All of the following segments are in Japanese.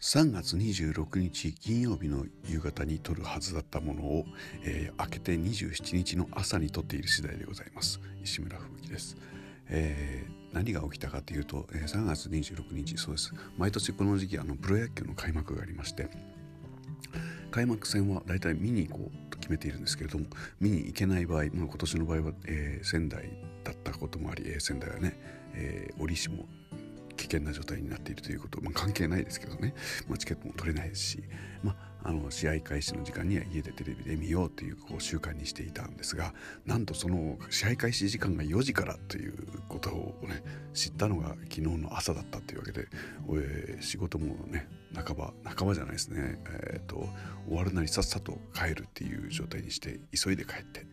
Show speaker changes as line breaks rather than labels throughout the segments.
3月26日金曜日の夕方に撮るはずだったものを、えー、明けて27日の朝に撮っている次第でございます。石村吹雪です、えー、何が起きたかというと、えー、3月26日そうです。毎年この時期あのプロ野球の開幕がありまして開幕戦は大体見に行こうと決めているんですけれども見に行けない場合、まあ、今年の場合は、えー、仙台だったこともあり、えー、仙台はね、えー、折しも険な状態になっているということ、まあ、関係ないですけどね、まあ、チケットも取れないですし、まあ、あの試合開始の時間には家でテレビで見ようというこう習慣にしていたんですがなんとその試合開始時間が4時からということをね知ったのが昨日の朝だったというわけで、えー、仕事もね半ば半ばじゃないですね、えーと、終わるなりさっさと帰るっていう状態にして急いで帰って、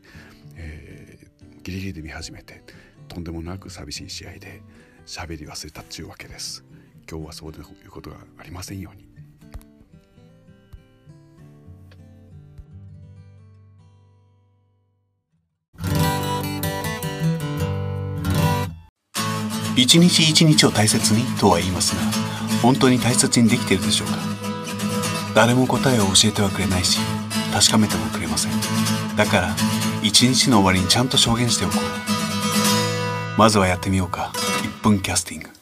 えー、ギリギリで見始めてとんでもなく寂しい試合で喋り忘れたっちゅうわけです。今日はそういうことがありませんように。
一日一日を大切にとは言いますが本当に大切にできているでしょうか？誰も答えを教えてはくれないし確かめてもくれません。だから一日の終わりにちゃんと証言しておこう。まずはやってみようか。Punkcasting.